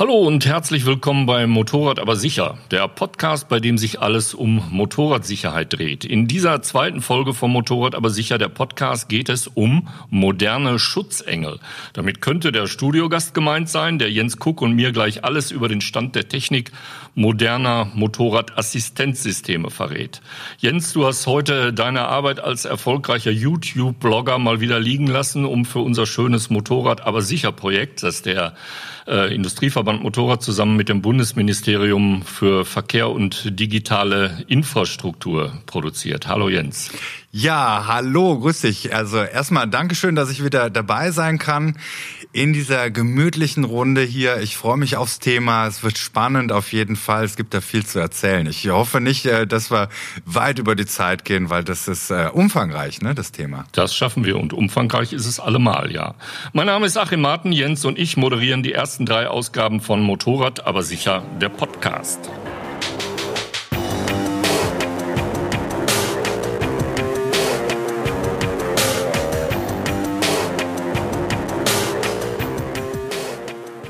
Hallo und herzlich willkommen bei Motorrad aber sicher, der Podcast, bei dem sich alles um Motorradsicherheit dreht. In dieser zweiten Folge vom Motorrad aber sicher, der Podcast, geht es um moderne Schutzengel. Damit könnte der Studiogast gemeint sein, der Jens Kuck und mir gleich alles über den Stand der Technik moderner Motorradassistenzsysteme verrät. Jens, du hast heute deine Arbeit als erfolgreicher YouTube-Blogger mal wieder liegen lassen, um für unser schönes Motorrad aber sicher Projekt, das der äh, Industrieverband Motorrad zusammen mit dem Bundesministerium für Verkehr und digitale Infrastruktur produziert. Hallo Jens. Ja, hallo, grüß dich. Also erstmal Dankeschön, dass ich wieder dabei sein kann in dieser gemütlichen Runde hier. Ich freue mich aufs Thema. Es wird spannend auf jeden Fall. Es gibt da viel zu erzählen. Ich hoffe nicht, äh, dass wir weit über die Zeit gehen, weil das ist äh, umfangreich, ne, das Thema. Das schaffen wir und umfangreich ist es allemal, ja. Mein Name ist Achim Martin, Jens und ich moderieren die ersten drei Ausgaben von Motorrad, aber sicher der Podcast.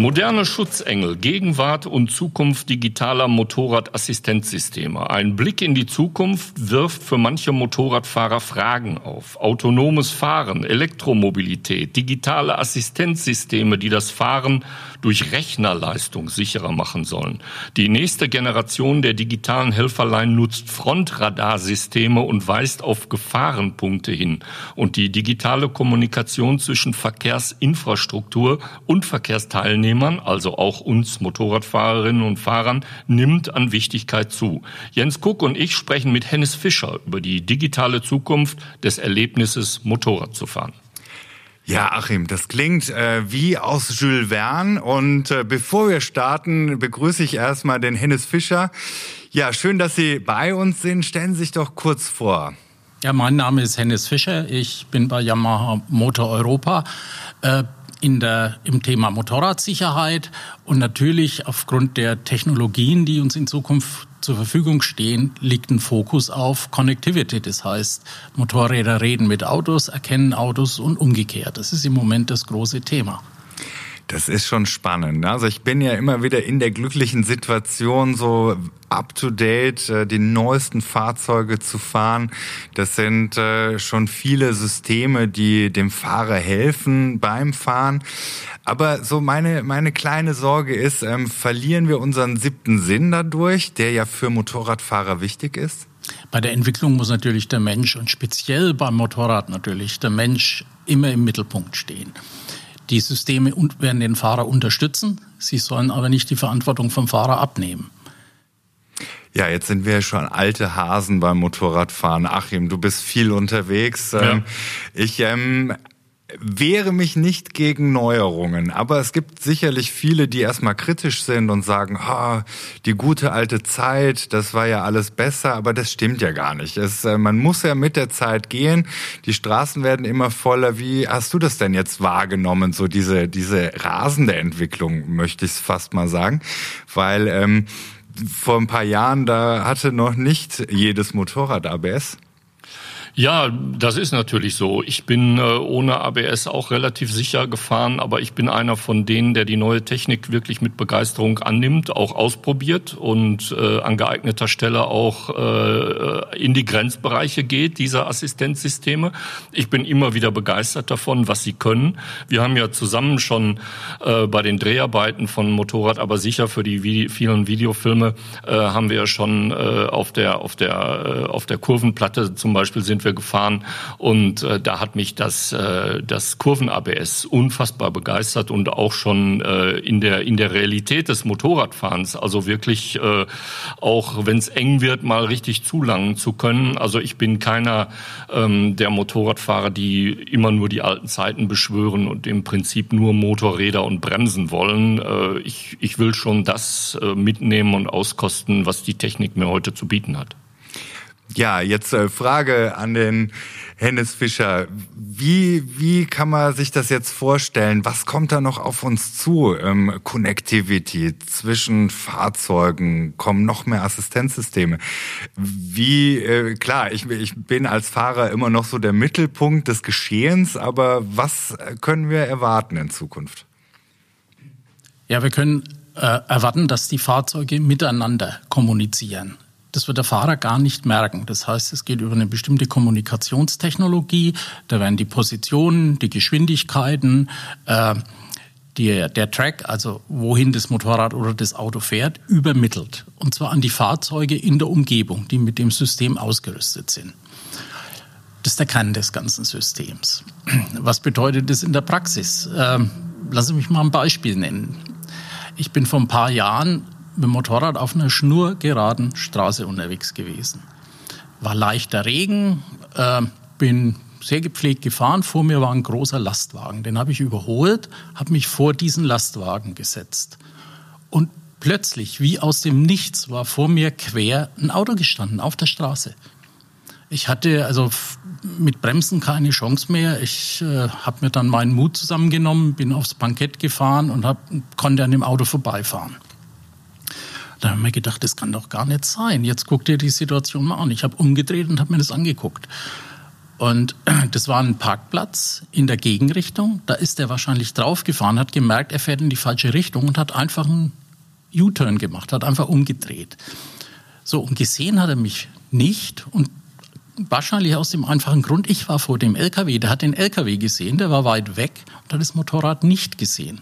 Moderne Schutzengel, Gegenwart und Zukunft digitaler Motorradassistenzsysteme. Ein Blick in die Zukunft wirft für manche Motorradfahrer Fragen auf. Autonomes Fahren, Elektromobilität, digitale Assistenzsysteme, die das Fahren durch Rechnerleistung sicherer machen sollen. Die nächste Generation der digitalen Helferlein nutzt Frontradarsysteme und weist auf Gefahrenpunkte hin. Und die digitale Kommunikation zwischen Verkehrsinfrastruktur und Verkehrsteilnehmern, also auch uns Motorradfahrerinnen und Fahrern, nimmt an Wichtigkeit zu. Jens Kuck und ich sprechen mit Hennes Fischer über die digitale Zukunft des Erlebnisses, Motorrad zu fahren. Ja, Achim, das klingt äh, wie aus Jules Verne. Und äh, bevor wir starten, begrüße ich erstmal den Hennes Fischer. Ja, schön, dass Sie bei uns sind. Stellen Sie sich doch kurz vor. Ja, mein Name ist Hennes Fischer. Ich bin bei Yamaha Motor Europa. Äh, in der, im Thema Motorradsicherheit und natürlich aufgrund der Technologien, die uns in Zukunft zur Verfügung stehen, liegt ein Fokus auf Connectivity. Das heißt, Motorräder reden mit Autos, erkennen Autos und umgekehrt. Das ist im Moment das große Thema. Das ist schon spannend. Also ich bin ja immer wieder in der glücklichen Situation, so up-to-date äh, die neuesten Fahrzeuge zu fahren. Das sind äh, schon viele Systeme, die dem Fahrer helfen beim Fahren. Aber so meine, meine kleine Sorge ist, ähm, verlieren wir unseren siebten Sinn dadurch, der ja für Motorradfahrer wichtig ist? Bei der Entwicklung muss natürlich der Mensch und speziell beim Motorrad natürlich der Mensch immer im Mittelpunkt stehen. Die Systeme werden den Fahrer unterstützen, sie sollen aber nicht die Verantwortung vom Fahrer abnehmen. Ja, jetzt sind wir schon alte Hasen beim Motorradfahren. Achim, du bist viel unterwegs. Ja. Ähm, ich ähm, wehre mich nicht gegen Neuerungen, aber es gibt sicherlich viele, die erstmal kritisch sind und sagen, ah, die gute alte Zeit, das war ja alles besser, aber das stimmt ja gar nicht. Es, äh, man muss ja mit der Zeit gehen, die Straßen werden immer voller. Wie hast du das denn jetzt wahrgenommen, so diese, diese rasende Entwicklung, möchte ich fast mal sagen, weil ähm, vor ein paar Jahren, da hatte noch nicht jedes Motorrad ABS. Ja, das ist natürlich so. Ich bin äh, ohne ABS auch relativ sicher gefahren, aber ich bin einer von denen, der die neue Technik wirklich mit Begeisterung annimmt, auch ausprobiert und äh, an geeigneter Stelle auch äh, in die Grenzbereiche geht, dieser Assistenzsysteme. Ich bin immer wieder begeistert davon, was sie können. Wir haben ja zusammen schon äh, bei den Dreharbeiten von Motorrad, aber sicher für die Vi vielen Videofilme äh, haben wir ja schon äh, auf der auf der äh, auf der Kurvenplatte zum Beispiel sind sind wir gefahren und äh, da hat mich das, äh, das Kurven-ABS unfassbar begeistert und auch schon äh, in, der, in der Realität des Motorradfahrens, also wirklich äh, auch wenn es eng wird, mal richtig zulangen zu können. Also ich bin keiner ähm, der Motorradfahrer, die immer nur die alten Zeiten beschwören und im Prinzip nur Motorräder und Bremsen wollen. Äh, ich, ich will schon das äh, mitnehmen und auskosten, was die Technik mir heute zu bieten hat. Ja, jetzt äh, Frage an den Hennes Fischer. Wie, wie kann man sich das jetzt vorstellen? Was kommt da noch auf uns zu? Ähm, Connectivity zwischen Fahrzeugen, kommen noch mehr Assistenzsysteme. Wie, äh, klar, ich, ich bin als Fahrer immer noch so der Mittelpunkt des Geschehens, aber was können wir erwarten in Zukunft? Ja, wir können äh, erwarten, dass die Fahrzeuge miteinander kommunizieren. Das wird der Fahrer gar nicht merken. Das heißt, es geht über eine bestimmte Kommunikationstechnologie. Da werden die Positionen, die Geschwindigkeiten, äh, die, der Track, also wohin das Motorrad oder das Auto fährt, übermittelt. Und zwar an die Fahrzeuge in der Umgebung, die mit dem System ausgerüstet sind. Das ist der Kern des ganzen Systems. Was bedeutet das in der Praxis? Ähm, lassen Sie mich mal ein Beispiel nennen. Ich bin vor ein paar Jahren mit dem Motorrad auf einer schnurgeraden Straße unterwegs gewesen. War leichter Regen, äh, bin sehr gepflegt gefahren. Vor mir war ein großer Lastwagen. Den habe ich überholt, habe mich vor diesen Lastwagen gesetzt. Und plötzlich, wie aus dem Nichts, war vor mir quer ein Auto gestanden auf der Straße. Ich hatte also mit Bremsen keine Chance mehr. Ich äh, habe mir dann meinen Mut zusammengenommen, bin aufs Bankett gefahren und hab, konnte an dem Auto vorbeifahren. Da haben wir gedacht, das kann doch gar nicht sein. Jetzt guck dir die Situation mal an. Ich habe umgedreht und habe mir das angeguckt. Und das war ein Parkplatz in der Gegenrichtung. Da ist er wahrscheinlich draufgefahren, hat gemerkt, er fährt in die falsche Richtung und hat einfach einen U-Turn gemacht, hat einfach umgedreht. So, und gesehen hat er mich nicht und wahrscheinlich aus dem einfachen Grund, ich war vor dem LKW, der hat den LKW gesehen, der war weit weg und hat das Motorrad nicht gesehen.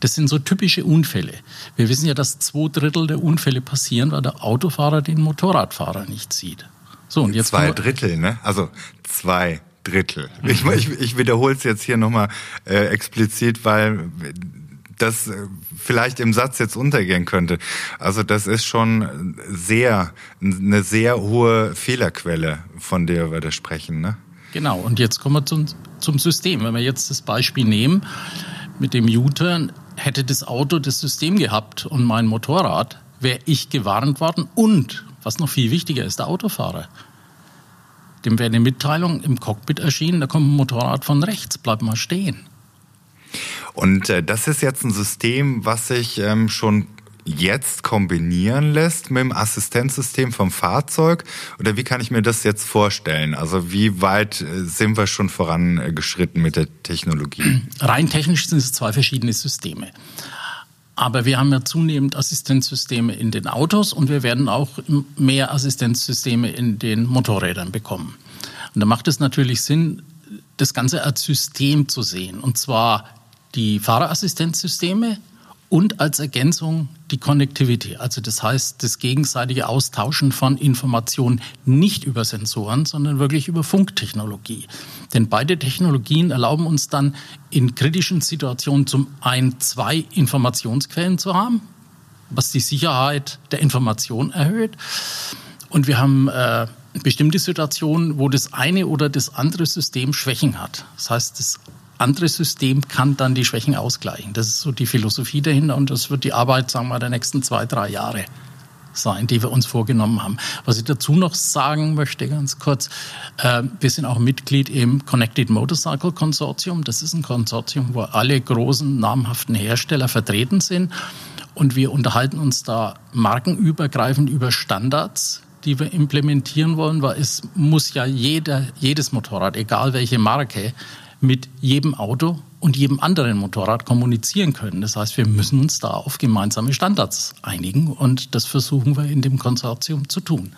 Das sind so typische Unfälle. Wir wissen ja, dass zwei Drittel der Unfälle passieren, weil der Autofahrer den Motorradfahrer nicht sieht. So, und jetzt zwei Drittel, ne? Also zwei Drittel. Ich, ich, ich wiederhole es jetzt hier nochmal äh, explizit, weil das äh, vielleicht im Satz jetzt untergehen könnte. Also das ist schon sehr, eine sehr hohe Fehlerquelle, von der wir da sprechen. Ne? Genau, und jetzt kommen wir zum, zum System. Wenn wir jetzt das Beispiel nehmen mit dem U-Turn, hätte das Auto das System gehabt und mein Motorrad, wäre ich gewarnt worden und was noch viel wichtiger ist, der Autofahrer. Dem wäre eine Mitteilung im Cockpit erschienen, da kommt ein Motorrad von rechts, bleib mal stehen. Und äh, das ist jetzt ein System, was sich ähm, schon jetzt kombinieren lässt mit dem Assistenzsystem vom Fahrzeug? Oder wie kann ich mir das jetzt vorstellen? Also wie weit äh, sind wir schon vorangeschritten mit der Technologie? Rein technisch sind es zwei verschiedene Systeme. Aber wir haben ja zunehmend Assistenzsysteme in den Autos und wir werden auch mehr Assistenzsysteme in den Motorrädern bekommen. Und da macht es natürlich Sinn, das Ganze als System zu sehen. Und zwar die Fahrerassistenzsysteme, und als Ergänzung die Connectivity, also das heißt das gegenseitige Austauschen von Informationen nicht über Sensoren, sondern wirklich über Funktechnologie. Denn beide Technologien erlauben uns dann in kritischen Situationen zum einen zwei Informationsquellen zu haben, was die Sicherheit der Information erhöht. Und wir haben äh, bestimmte Situationen, wo das eine oder das andere System Schwächen hat. Das heißt, das andere System kann dann die Schwächen ausgleichen. Das ist so die Philosophie dahinter und das wird die Arbeit, sagen wir, der nächsten zwei, drei Jahre sein, die wir uns vorgenommen haben. Was ich dazu noch sagen möchte, ganz kurz, äh, wir sind auch Mitglied im Connected Motorcycle Consortium. Das ist ein Konsortium, wo alle großen namhaften Hersteller vertreten sind. Und wir unterhalten uns da markenübergreifend über Standards, die wir implementieren wollen, weil es muss ja jeder, jedes Motorrad, egal welche Marke, mit jedem Auto und jedem anderen Motorrad kommunizieren können. Das heißt, wir müssen uns da auf gemeinsame Standards einigen und das versuchen wir in dem Konsortium zu tun.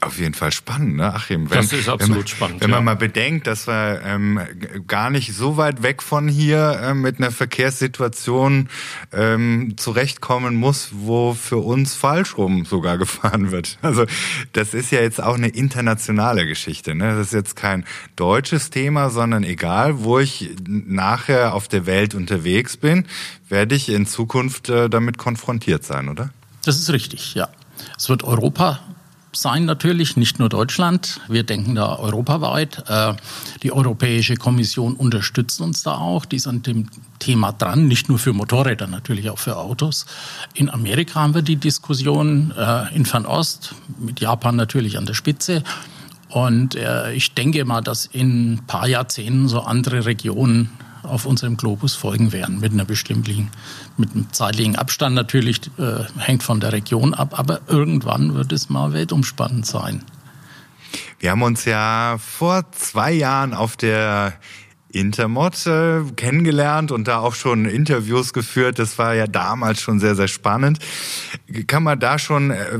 Auf jeden Fall spannend, ne, Achim? Wenn, das ist absolut wenn man, spannend. Wenn man mal bedenkt, dass wir ähm, gar nicht so weit weg von hier äh, mit einer Verkehrssituation ähm, zurechtkommen muss, wo für uns falsch rum sogar gefahren wird. Also das ist ja jetzt auch eine internationale Geschichte. Ne? Das ist jetzt kein deutsches Thema, sondern egal, wo ich nachher auf der Welt unterwegs bin, werde ich in Zukunft äh, damit konfrontiert sein, oder? Das ist richtig, ja. Es wird Europa sein natürlich, nicht nur Deutschland. Wir denken da europaweit. Äh, die Europäische Kommission unterstützt uns da auch. Die ist an dem Thema dran, nicht nur für Motorräder, natürlich auch für Autos. In Amerika haben wir die Diskussion äh, in Fernost, mit Japan natürlich an der Spitze. Und äh, ich denke mal, dass in ein paar Jahrzehnten so andere Regionen auf unserem Globus folgen werden, mit einer bestimmten, mit einem zeitlichen Abstand natürlich, äh, hängt von der Region ab, aber irgendwann wird es mal weltumspannend sein. Wir haben uns ja vor zwei Jahren auf der Intermod äh, kennengelernt und da auch schon Interviews geführt. Das war ja damals schon sehr, sehr spannend. Kann man da schon äh,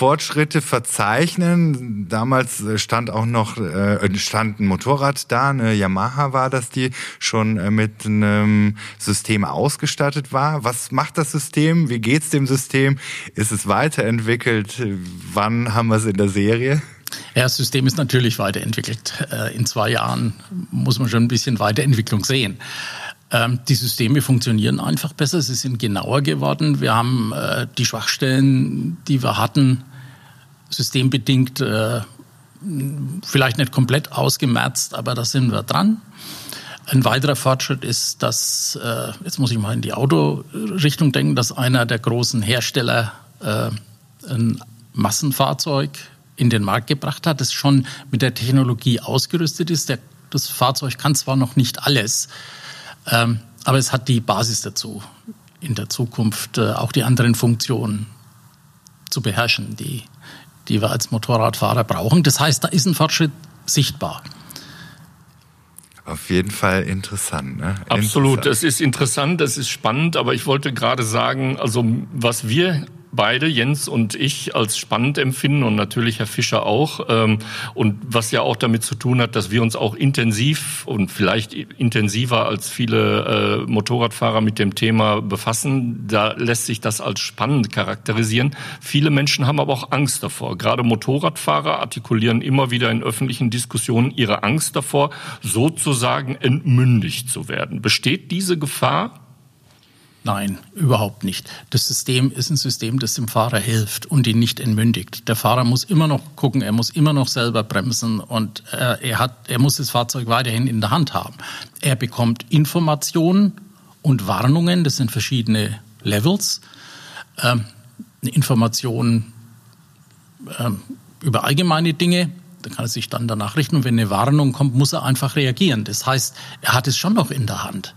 Fortschritte verzeichnen. Damals äh, stand auch noch äh, stand ein Motorrad da, eine Yamaha war das, die schon äh, mit einem System ausgestattet war. Was macht das System? Wie geht's dem System? Ist es weiterentwickelt? Wann haben wir es in der Serie? Ja, das System ist natürlich weiterentwickelt. Äh, in zwei Jahren muss man schon ein bisschen Weiterentwicklung sehen. Ähm, die Systeme funktionieren einfach besser, sie sind genauer geworden. Wir haben äh, die Schwachstellen, die wir hatten, systembedingt äh, vielleicht nicht komplett ausgemerzt, aber da sind wir dran. Ein weiterer Fortschritt ist, dass, äh, jetzt muss ich mal in die Autorichtung denken, dass einer der großen Hersteller ein Massenfahrzeug in den Markt gebracht hat, das schon mit der Technologie ausgerüstet ist. Das Fahrzeug kann zwar noch nicht alles, ähm, aber es hat die Basis dazu, in der Zukunft äh, auch die anderen Funktionen zu beherrschen, die die wir als Motorradfahrer brauchen. Das heißt, da ist ein Fortschritt sichtbar. Auf jeden Fall interessant. Ne? Absolut, es ist interessant, es ist spannend, aber ich wollte gerade sagen, also was wir beide, Jens und ich, als spannend empfinden und natürlich Herr Fischer auch. Ähm, und was ja auch damit zu tun hat, dass wir uns auch intensiv und vielleicht intensiver als viele äh, Motorradfahrer mit dem Thema befassen. Da lässt sich das als spannend charakterisieren. Viele Menschen haben aber auch Angst davor. Gerade Motorradfahrer artikulieren immer wieder in öffentlichen Diskussionen ihre Angst davor, sozusagen entmündigt zu werden. Besteht diese Gefahr? Nein, überhaupt nicht. Das System ist ein System, das dem Fahrer hilft und ihn nicht entmündigt. Der Fahrer muss immer noch gucken, er muss immer noch selber bremsen und äh, er, hat, er muss das Fahrzeug weiterhin in der Hand haben. Er bekommt Informationen und Warnungen, das sind verschiedene Levels. Ähm, Informationen ähm, über allgemeine Dinge, da kann er sich dann danach richten und wenn eine Warnung kommt, muss er einfach reagieren. Das heißt, er hat es schon noch in der Hand.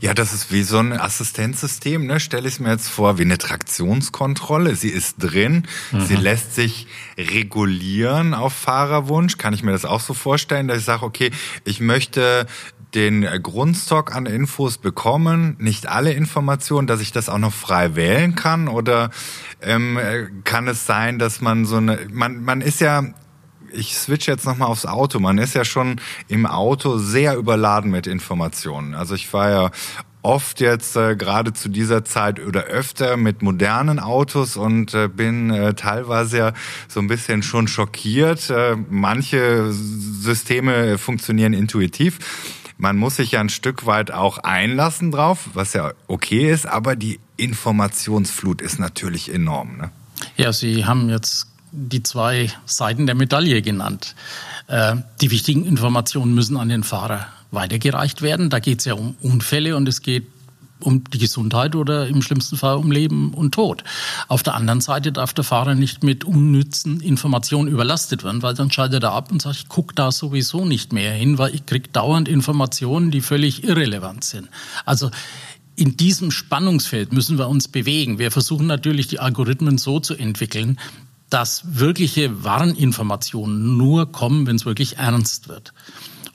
Ja, das ist wie so ein Assistenzsystem, ne? Stelle ich es mir jetzt vor, wie eine Traktionskontrolle. Sie ist drin, mhm. sie lässt sich regulieren auf Fahrerwunsch. Kann ich mir das auch so vorstellen, dass ich sage, okay, ich möchte den Grundstock an Infos bekommen, nicht alle Informationen, dass ich das auch noch frei wählen kann? Oder ähm, kann es sein, dass man so eine, man, man ist ja ich switch jetzt nochmal aufs Auto. Man ist ja schon im Auto sehr überladen mit Informationen. Also ich war ja oft jetzt äh, gerade zu dieser Zeit oder öfter mit modernen Autos und äh, bin äh, teilweise ja so ein bisschen schon schockiert. Äh, manche Systeme funktionieren intuitiv. Man muss sich ja ein Stück weit auch einlassen drauf, was ja okay ist, aber die Informationsflut ist natürlich enorm. Ne? Ja, Sie haben jetzt die zwei Seiten der Medaille genannt. Äh, die wichtigen Informationen müssen an den Fahrer weitergereicht werden. Da geht es ja um Unfälle und es geht um die Gesundheit oder im schlimmsten Fall um Leben und Tod. Auf der anderen Seite darf der Fahrer nicht mit unnützen Informationen überlastet werden, weil dann schaltet er ab und sagt, ich gucke da sowieso nicht mehr hin, weil ich kriege dauernd Informationen, die völlig irrelevant sind. Also in diesem Spannungsfeld müssen wir uns bewegen. Wir versuchen natürlich, die Algorithmen so zu entwickeln, dass wirkliche Warninformationen nur kommen, wenn es wirklich ernst wird.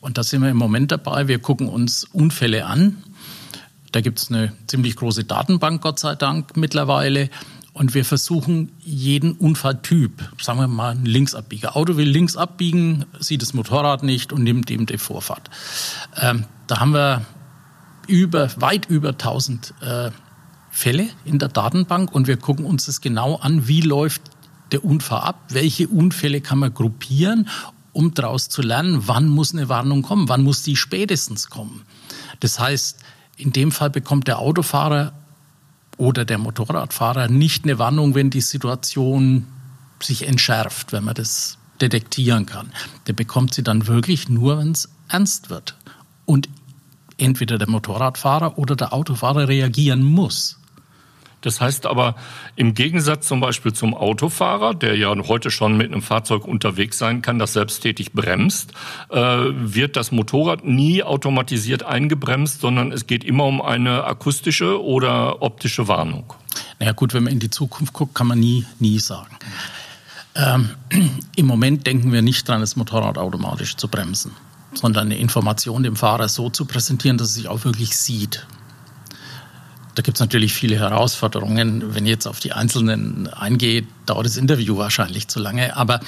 Und da sind wir im Moment dabei. Wir gucken uns Unfälle an. Da gibt es eine ziemlich große Datenbank, Gott sei Dank, mittlerweile. Und wir versuchen jeden Unfalltyp, sagen wir mal ein Linksabbieger. Auto will links abbiegen, sieht das Motorrad nicht und nimmt ihm die Vorfahrt. Ähm, da haben wir über, weit über 1000 äh, Fälle in der Datenbank und wir gucken uns das genau an, wie läuft der Unfall ab? Welche Unfälle kann man gruppieren, um daraus zu lernen, wann muss eine Warnung kommen? Wann muss die spätestens kommen? Das heißt, in dem Fall bekommt der Autofahrer oder der Motorradfahrer nicht eine Warnung, wenn die Situation sich entschärft, wenn man das detektieren kann. Der bekommt sie dann wirklich nur, wenn es ernst wird. Und entweder der Motorradfahrer oder der Autofahrer reagieren muss. Das heißt aber, im Gegensatz zum Beispiel zum Autofahrer, der ja heute schon mit einem Fahrzeug unterwegs sein kann, das selbsttätig bremst, äh, wird das Motorrad nie automatisiert eingebremst, sondern es geht immer um eine akustische oder optische Warnung. Naja gut, wenn man in die Zukunft guckt, kann man nie, nie sagen. Ähm, Im Moment denken wir nicht dran, das Motorrad automatisch zu bremsen. sondern eine Information dem Fahrer so zu präsentieren, dass er sich auch wirklich sieht. Da gibt es natürlich viele Herausforderungen. Wenn ich jetzt auf die einzelnen eingehe, dauert das Interview wahrscheinlich zu lange. Aber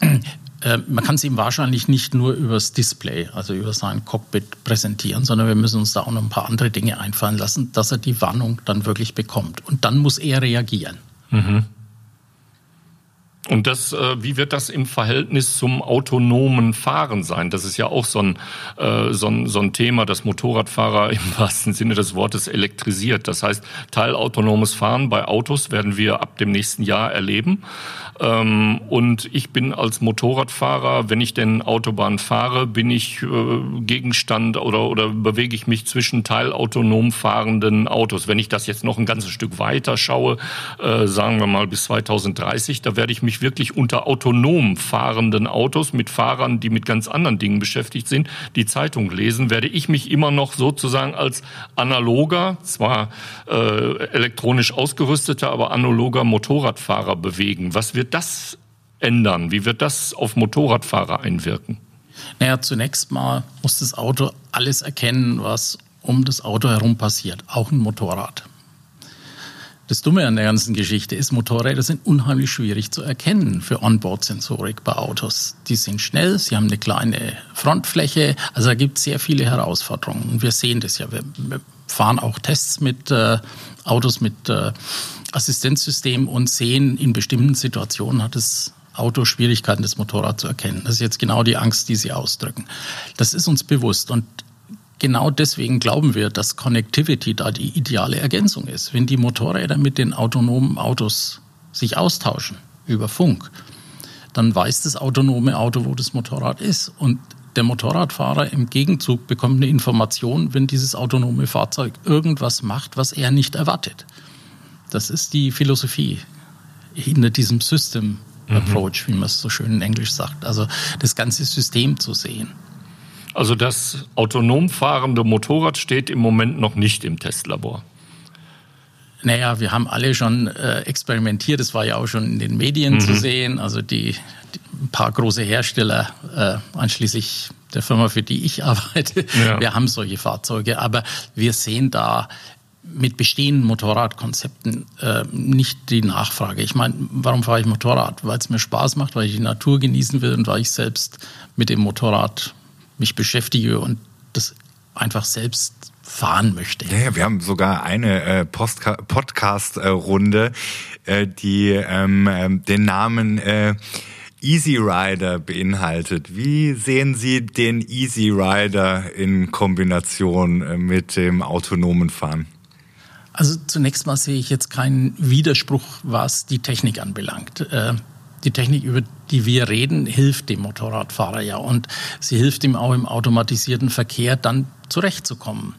äh, man kann es ihm wahrscheinlich nicht nur übers Display, also über sein Cockpit präsentieren, sondern wir müssen uns da auch noch ein paar andere Dinge einfallen lassen, dass er die Warnung dann wirklich bekommt. Und dann muss er reagieren. Mhm. Und das, äh, wie wird das im Verhältnis zum autonomen Fahren sein? Das ist ja auch so ein, äh, so ein, so ein Thema, das Motorradfahrer im wahrsten Sinne des Wortes elektrisiert. Das heißt, teilautonomes Fahren bei Autos werden wir ab dem nächsten Jahr erleben. Ähm, und ich bin als Motorradfahrer, wenn ich denn Autobahn fahre, bin ich äh, Gegenstand oder, oder bewege ich mich zwischen teilautonom fahrenden Autos. Wenn ich das jetzt noch ein ganzes Stück weiter schaue, äh, sagen wir mal bis 2030, da werde ich mich wirklich unter autonom fahrenden Autos mit Fahrern, die mit ganz anderen Dingen beschäftigt sind, die Zeitung lesen, werde ich mich immer noch sozusagen als analoger, zwar äh, elektronisch ausgerüsteter, aber analoger Motorradfahrer bewegen. Was wird das ändern? Wie wird das auf Motorradfahrer einwirken? Naja, zunächst mal muss das Auto alles erkennen, was um das Auto herum passiert, auch ein Motorrad. Das Dumme an der ganzen Geschichte ist, Motorräder sind unheimlich schwierig zu erkennen für Onboard-Sensorik bei Autos. Die sind schnell, sie haben eine kleine Frontfläche, also da gibt es sehr viele Herausforderungen. Und wir sehen das ja. Wir, wir fahren auch Tests mit äh, Autos mit äh, Assistenzsystem und sehen, in bestimmten Situationen hat das Auto Schwierigkeiten, das Motorrad zu erkennen. Das ist jetzt genau die Angst, die Sie ausdrücken. Das ist uns bewusst und genau deswegen glauben wir, dass Connectivity da die ideale Ergänzung ist. Wenn die Motorräder mit den autonomen Autos sich austauschen über Funk, dann weiß das autonome Auto, wo das Motorrad ist. Und der Motorradfahrer im Gegenzug bekommt eine Information, wenn dieses autonome Fahrzeug irgendwas macht, was er nicht erwartet. Das ist die Philosophie hinter diesem System Approach, mhm. wie man es so schön in Englisch sagt. Also das ganze System zu sehen. Also das autonom fahrende Motorrad steht im Moment noch nicht im Testlabor. Naja, wir haben alle schon äh, experimentiert. Es war ja auch schon in den Medien mhm. zu sehen. Also die, die, ein paar große Hersteller, äh, einschließlich der Firma, für die ich arbeite, ja. wir haben solche Fahrzeuge. Aber wir sehen da mit bestehenden Motorradkonzepten äh, nicht die Nachfrage. Ich meine, warum fahre ich Motorrad? Weil es mir Spaß macht, weil ich die Natur genießen will und weil ich selbst mit dem Motorrad mich beschäftige und das einfach selbst fahren möchte. Ja, wir haben sogar eine äh, Podcast-Runde, äh, die ähm, ähm, den Namen äh, Easy Rider beinhaltet. Wie sehen Sie den Easy Rider in Kombination äh, mit dem autonomen Fahren? Also zunächst mal sehe ich jetzt keinen Widerspruch, was die Technik anbelangt. Die Technik, über die wir reden, hilft dem Motorradfahrer ja und sie hilft ihm auch im automatisierten Verkehr dann zurechtzukommen.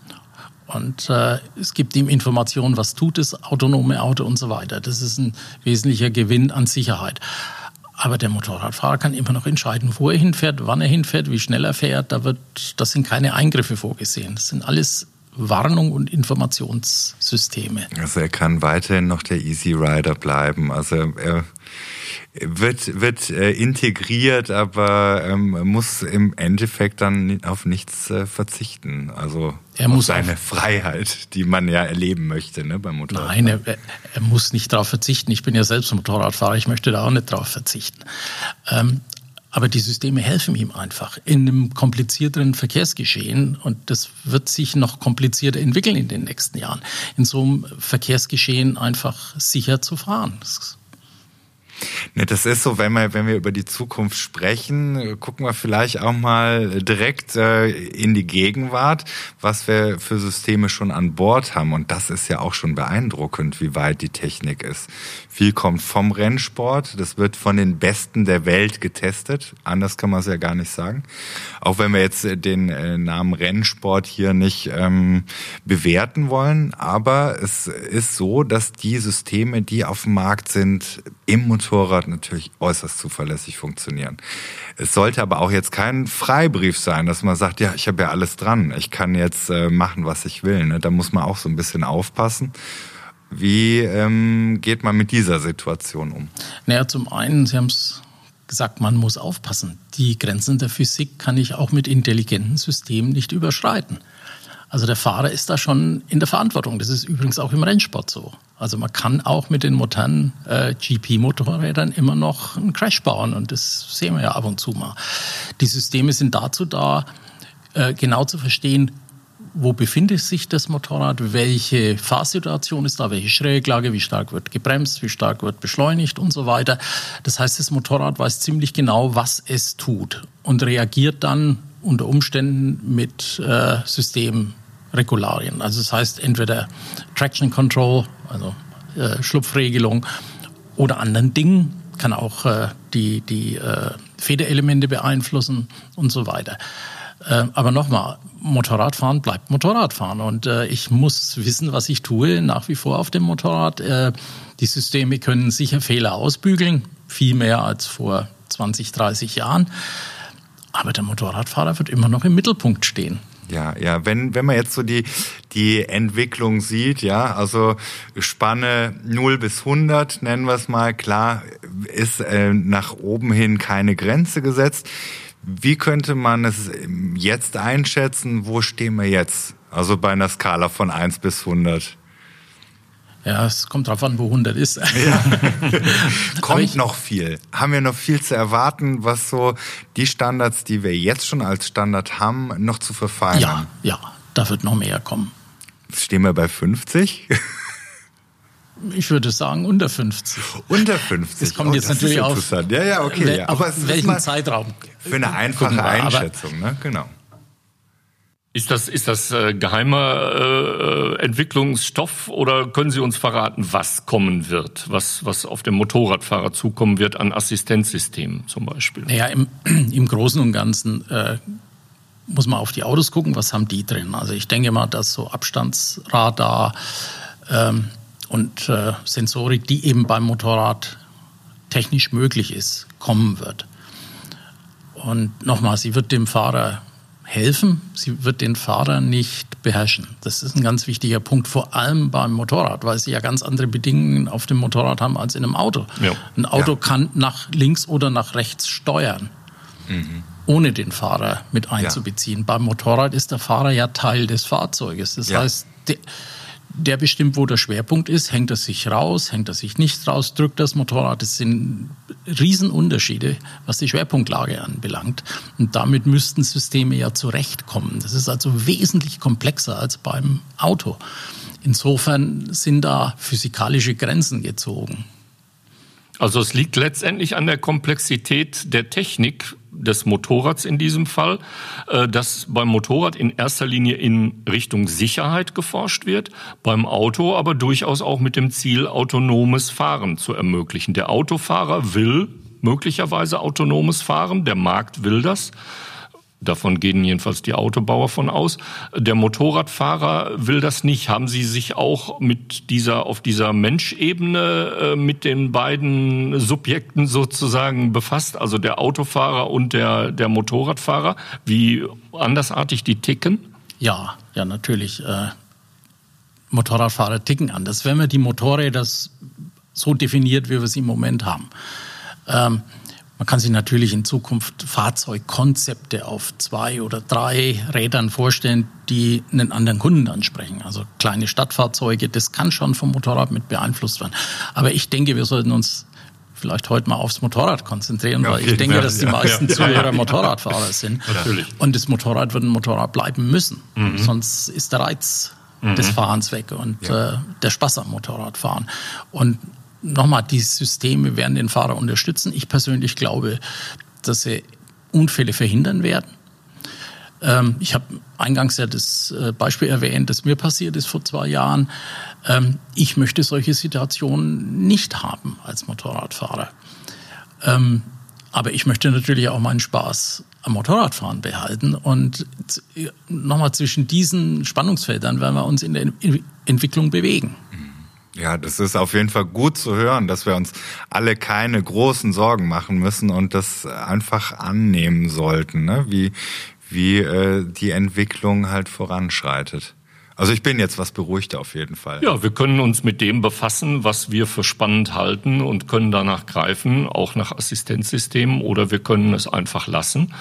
Und äh, es gibt ihm Informationen, was tut das autonome Auto und so weiter. Das ist ein wesentlicher Gewinn an Sicherheit. Aber der Motorradfahrer kann immer noch entscheiden, wo er hinfährt, wann er hinfährt, wie schnell er fährt. Da wird, das sind keine Eingriffe vorgesehen. Das sind alles Warnung und Informationssysteme. Also er kann weiterhin noch der Easy Rider bleiben. Also er wird, wird äh, integriert, aber ähm, muss im Endeffekt dann auf nichts äh, verzichten. Also er muss seine Freiheit, die man ja erleben möchte ne, beim Motorrad. Nein, er, er muss nicht darauf verzichten. Ich bin ja selbst Motorradfahrer, ich möchte da auch nicht darauf verzichten. Ähm, aber die Systeme helfen ihm einfach in einem komplizierteren Verkehrsgeschehen und das wird sich noch komplizierter entwickeln in den nächsten Jahren. In so einem Verkehrsgeschehen einfach sicher zu fahren. Das Ne, das ist so, wenn wir, wenn wir über die Zukunft sprechen, gucken wir vielleicht auch mal direkt äh, in die Gegenwart, was wir für Systeme schon an Bord haben. Und das ist ja auch schon beeindruckend, wie weit die Technik ist. Viel kommt vom Rennsport, das wird von den Besten der Welt getestet. Anders kann man es ja gar nicht sagen. Auch wenn wir jetzt den äh, Namen Rennsport hier nicht ähm, bewerten wollen. Aber es ist so, dass die Systeme, die auf dem Markt sind, im Motorrad natürlich äußerst zuverlässig funktionieren. Es sollte aber auch jetzt kein Freibrief sein, dass man sagt, ja, ich habe ja alles dran, ich kann jetzt äh, machen, was ich will. Ne? Da muss man auch so ein bisschen aufpassen. Wie ähm, geht man mit dieser Situation um? Naja, zum einen, Sie haben es gesagt, man muss aufpassen. Die Grenzen der Physik kann ich auch mit intelligenten Systemen nicht überschreiten. Also der Fahrer ist da schon in der Verantwortung. Das ist übrigens auch im Rennsport so. Also man kann auch mit den modernen äh, GP-Motorrädern immer noch einen Crash bauen und das sehen wir ja ab und zu mal. Die Systeme sind dazu da, äh, genau zu verstehen, wo befindet sich das Motorrad, welche Fahrsituation ist da, welche Schräglage, wie stark wird gebremst, wie stark wird beschleunigt und so weiter. Das heißt, das Motorrad weiß ziemlich genau, was es tut und reagiert dann unter Umständen mit äh, Systemregularien. Also das heißt entweder Traction Control, also äh, Schlupfregelung oder anderen Dingen, kann auch äh, die, die äh, Federelemente beeinflussen und so weiter. Äh, aber nochmal, Motorradfahren bleibt Motorradfahren und äh, ich muss wissen, was ich tue, nach wie vor auf dem Motorrad. Äh, die Systeme können sicher Fehler ausbügeln, viel mehr als vor 20, 30 Jahren. Aber der Motorradfahrer wird immer noch im Mittelpunkt stehen. Ja, ja, wenn, wenn man jetzt so die, die Entwicklung sieht, ja, also Spanne 0 bis 100, nennen wir es mal, klar, ist äh, nach oben hin keine Grenze gesetzt. Wie könnte man es jetzt einschätzen? Wo stehen wir jetzt? Also bei einer Skala von 1 bis 100. Ja, es kommt drauf an, wo 100 ist. Ja. kommt ich, noch viel. Haben wir noch viel zu erwarten, was so die Standards, die wir jetzt schon als Standard haben, noch zu verfeinern? Ja, ja, da wird noch mehr kommen. Stehen wir bei 50? Ich würde sagen unter 50. Unter 50. Das kommt oh, jetzt das natürlich auf. Ja, ja, okay. Ja. Aber es welchen Zeitraum? Für eine einfache Einschätzung, ne? Genau. Ist das, ist das äh, geheimer äh, Entwicklungsstoff oder können Sie uns verraten, was kommen wird, was, was auf dem Motorradfahrer zukommen wird an Assistenzsystemen zum Beispiel? Naja, im, im Großen und Ganzen äh, muss man auf die Autos gucken, was haben die drin. Also ich denke mal, dass so Abstandsradar, ähm, und äh, Sensorik, die eben beim Motorrad technisch möglich ist, kommen wird. Und nochmal, sie wird dem Fahrer helfen, sie wird den Fahrer nicht beherrschen. Das ist ein ganz wichtiger Punkt, vor allem beim Motorrad, weil sie ja ganz andere Bedingungen auf dem Motorrad haben als in einem Auto. Ja. Ein Auto ja. kann nach links oder nach rechts steuern, mhm. ohne den Fahrer mit einzubeziehen. Ja. Beim Motorrad ist der Fahrer ja Teil des Fahrzeuges. Das heißt, der bestimmt, wo der Schwerpunkt ist. Hängt er sich raus, hängt er sich nicht raus, drückt das Motorrad. Das sind Riesenunterschiede, was die Schwerpunktlage anbelangt. Und damit müssten Systeme ja zurechtkommen. Das ist also wesentlich komplexer als beim Auto. Insofern sind da physikalische Grenzen gezogen. Also es liegt letztendlich an der Komplexität der Technik, des Motorrads in diesem Fall, äh, dass beim Motorrad in erster Linie in Richtung Sicherheit geforscht wird, beim Auto aber durchaus auch mit dem Ziel, autonomes Fahren zu ermöglichen. Der Autofahrer will möglicherweise autonomes Fahren, der Markt will das. Davon gehen jedenfalls die Autobauer von aus. Der Motorradfahrer will das nicht. Haben Sie sich auch mit dieser, auf dieser Menschebene äh, mit den beiden Subjekten sozusagen befasst? Also der Autofahrer und der, der Motorradfahrer, wie andersartig die ticken? Ja, ja, natürlich. Äh, Motorradfahrer ticken anders. Wenn man die Motorräder so definiert, wie wir sie im Moment haben. Ähm, man kann sich natürlich in Zukunft Fahrzeugkonzepte auf zwei oder drei Rädern vorstellen, die einen anderen Kunden ansprechen. Also kleine Stadtfahrzeuge, das kann schon vom Motorrad mit beeinflusst werden. Aber ich denke, wir sollten uns vielleicht heute mal aufs Motorrad konzentrieren, ja, weil ich denke, Fall. dass die ja, meisten ja, Zuhörer Motorradfahrer sind. Natürlich. Und das Motorrad wird ein Motorrad bleiben müssen. Mhm. Sonst ist der Reiz mhm. des Fahrens weg und äh, der Spaß am Motorradfahren. Und nochmal, die Systeme werden den Fahrer unterstützen. Ich persönlich glaube, dass sie Unfälle verhindern werden. Ähm, ich habe eingangs ja das äh, Beispiel erwähnt, das mir passiert ist vor zwei Jahren. Ähm, ich möchte solche Situationen nicht haben als Motorradfahrer. Ähm, aber ich möchte natürlich auch meinen Spaß am Motorradfahren behalten. Und nochmal zwischen diesen Spannungsfeldern werden wir uns in der Entwicklung bewegen. Ja, das ist auf jeden Fall gut zu hören, dass wir uns alle keine großen Sorgen machen müssen und das einfach annehmen sollten, ne? wie, wie äh, die Entwicklung halt voranschreitet. Also ich bin jetzt was beruhigter auf jeden Fall. Ja, wir können uns mit dem befassen, was wir für spannend halten und können danach greifen, auch nach Assistenzsystemen oder wir können es einfach lassen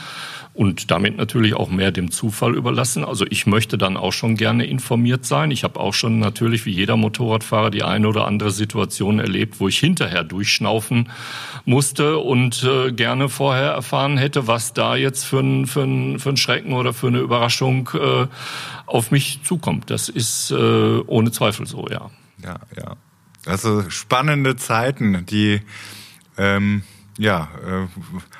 und damit natürlich auch mehr dem Zufall überlassen. Also ich möchte dann auch schon gerne informiert sein. Ich habe auch schon natürlich wie jeder Motorradfahrer die eine oder andere Situation erlebt, wo ich hinterher durchschnaufen musste und äh, gerne vorher erfahren hätte, was da jetzt für ein, für ein, für ein Schrecken oder für eine Überraschung äh, auf mich zukommt. Das ist äh, ohne Zweifel so, ja. Ja, ja. Also spannende Zeiten, die ähm, ja, äh,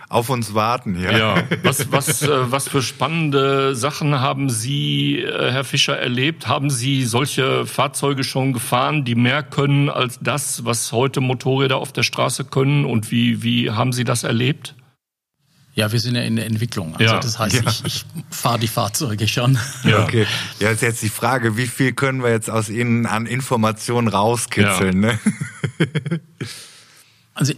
auf uns warten. Ja, ja. Was, was, äh, was für spannende Sachen haben Sie, äh, Herr Fischer, erlebt? Haben Sie solche Fahrzeuge schon gefahren, die mehr können als das, was heute Motorräder auf der Straße können? Und wie, wie haben Sie das erlebt? Ja, wir sind ja in der Entwicklung. Also ja. das heißt, ja. ich, ich fahre die Fahrzeuge schon. Ja. Okay. Ja, ist jetzt die Frage, wie viel können wir jetzt aus Ihnen an Informationen rauskitzeln? Ja. Ne? Also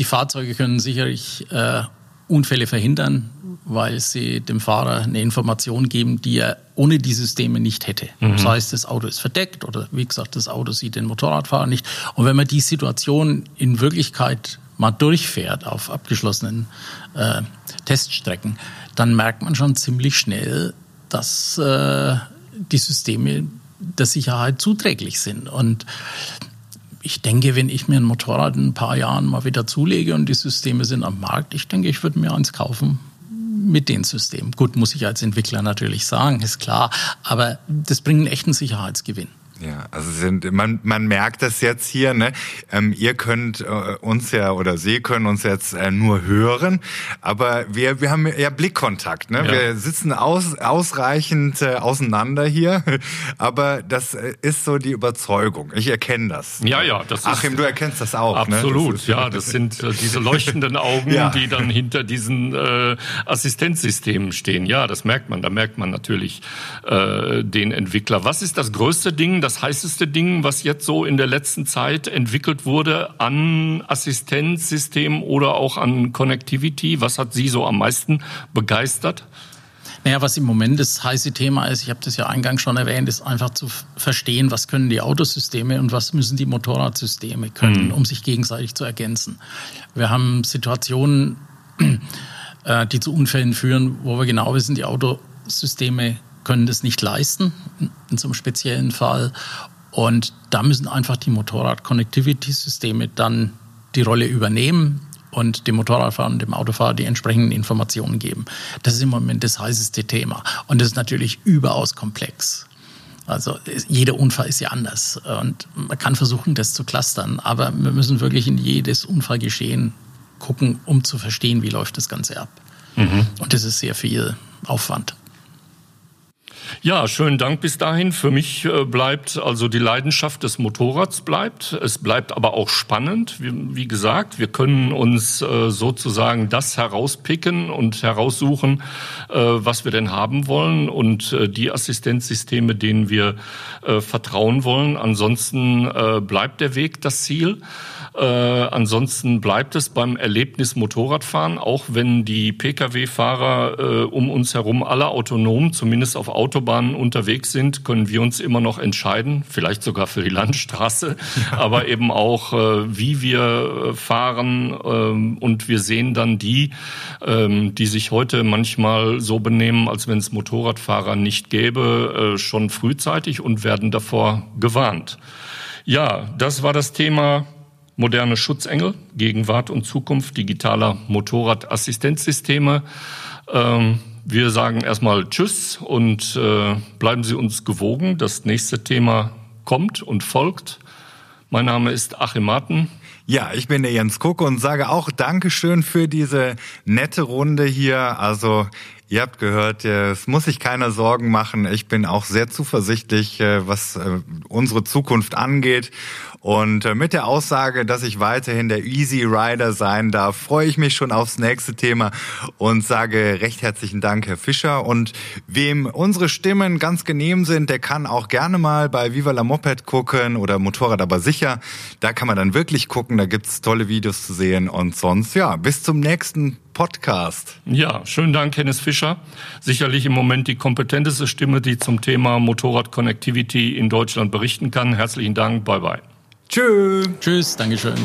die Fahrzeuge können sicherlich äh, Unfälle verhindern, weil sie dem Fahrer eine Information geben, die er ohne die Systeme nicht hätte. Mhm. Das heißt, das Auto ist verdeckt oder wie gesagt, das Auto sieht den Motorradfahrer nicht. Und wenn man die Situation in Wirklichkeit mal durchfährt auf abgeschlossenen äh, Teststrecken, dann merkt man schon ziemlich schnell, dass äh, die Systeme der Sicherheit zuträglich sind. Und ich denke, wenn ich mir ein Motorrad in ein paar Jahren mal wieder zulege und die Systeme sind am Markt, ich denke, ich würde mir eins kaufen mit den Systemen. Gut, muss ich als Entwickler natürlich sagen, ist klar, aber das bringt einen echten Sicherheitsgewinn. Ja, also sind, man, man merkt das jetzt hier, ne? Ähm, ihr könnt äh, uns ja oder Sie können uns jetzt äh, nur hören, aber wir, wir haben ja Blickkontakt, ne? Ja. Wir sitzen aus, ausreichend äh, auseinander hier, aber das äh, ist so die Überzeugung. Ich erkenne das. Ja, ja, das Achim, ist, du erkennst das auch. Absolut, ne? das ja, das sind äh, diese leuchtenden Augen, ja. die dann hinter diesen äh, Assistenzsystemen stehen. Ja, das merkt man. Da merkt man natürlich den Entwickler. Was ist das größte Ding? Das das heißeste Ding, was jetzt so in der letzten Zeit entwickelt wurde an Assistenzsystemen oder auch an Connectivity? Was hat Sie so am meisten begeistert? Naja, was im Moment das heiße Thema ist, ich habe das ja eingangs schon erwähnt, ist einfach zu verstehen, was können die Autosysteme und was müssen die Motorradsysteme können, mhm. um sich gegenseitig zu ergänzen. Wir haben Situationen, äh, die zu Unfällen führen, wo wir genau wissen, die Autosysteme können das nicht leisten in so einem speziellen Fall. Und da müssen einfach die Motorrad-Connectivity-Systeme dann die Rolle übernehmen und dem Motorradfahrer und dem Autofahrer die entsprechenden Informationen geben. Das ist im Moment das heißeste Thema. Und das ist natürlich überaus komplex. Also jeder Unfall ist ja anders und man kann versuchen, das zu clustern, aber wir müssen wirklich in jedes Unfallgeschehen gucken, um zu verstehen, wie läuft das Ganze ab. Mhm. Und das ist sehr viel Aufwand. Ja, schönen Dank bis dahin. Für mich äh, bleibt also die Leidenschaft des Motorrads bleibt. Es bleibt aber auch spannend. Wie, wie gesagt, wir können uns äh, sozusagen das herauspicken und heraussuchen, äh, was wir denn haben wollen und die Assistenzsysteme, denen wir vertrauen wollen. Ansonsten bleibt der Weg das Ziel. Äh, ansonsten bleibt es beim Erlebnis Motorradfahren, auch wenn die Pkw-Fahrer äh, um uns herum alle autonom, zumindest auf Autobahnen unterwegs sind, können wir uns immer noch entscheiden, vielleicht sogar für die Landstraße, aber eben auch, äh, wie wir äh, fahren. Ähm, und wir sehen dann die, ähm, die sich heute manchmal so benehmen, als wenn es Motorradfahrer nicht gäbe, äh, schon frühzeitig und werden davor gewarnt. Ja, das war das Thema moderne Schutzengel, Gegenwart und Zukunft digitaler Motorradassistenzsysteme. Ähm, wir sagen erstmal Tschüss und äh, bleiben Sie uns gewogen. Das nächste Thema kommt und folgt. Mein Name ist Achim Marten. Ja, ich bin der Jens Kuck und sage auch Dankeschön für diese nette Runde hier. Also Ihr habt gehört, es muss sich keiner Sorgen machen. Ich bin auch sehr zuversichtlich, äh, was äh, unsere Zukunft angeht. Und äh, mit der Aussage, dass ich weiterhin der Easy Rider sein darf, freue ich mich schon aufs nächste Thema und sage recht herzlichen Dank, Herr Fischer. Und wem unsere Stimmen ganz genehm sind, der kann auch gerne mal bei Viva la Moped gucken oder Motorrad aber sicher. Da kann man dann wirklich gucken, da gibt's tolle Videos zu sehen. Und sonst, ja, bis zum nächsten Podcast. Ja, schönen Dank, Hennes Fischer. Sicherlich im Moment die kompetenteste Stimme, die zum Thema Motorrad Connectivity in Deutschland berichten kann. Herzlichen Dank. Bye bye. Tschüss. Tschüss. Dankeschön.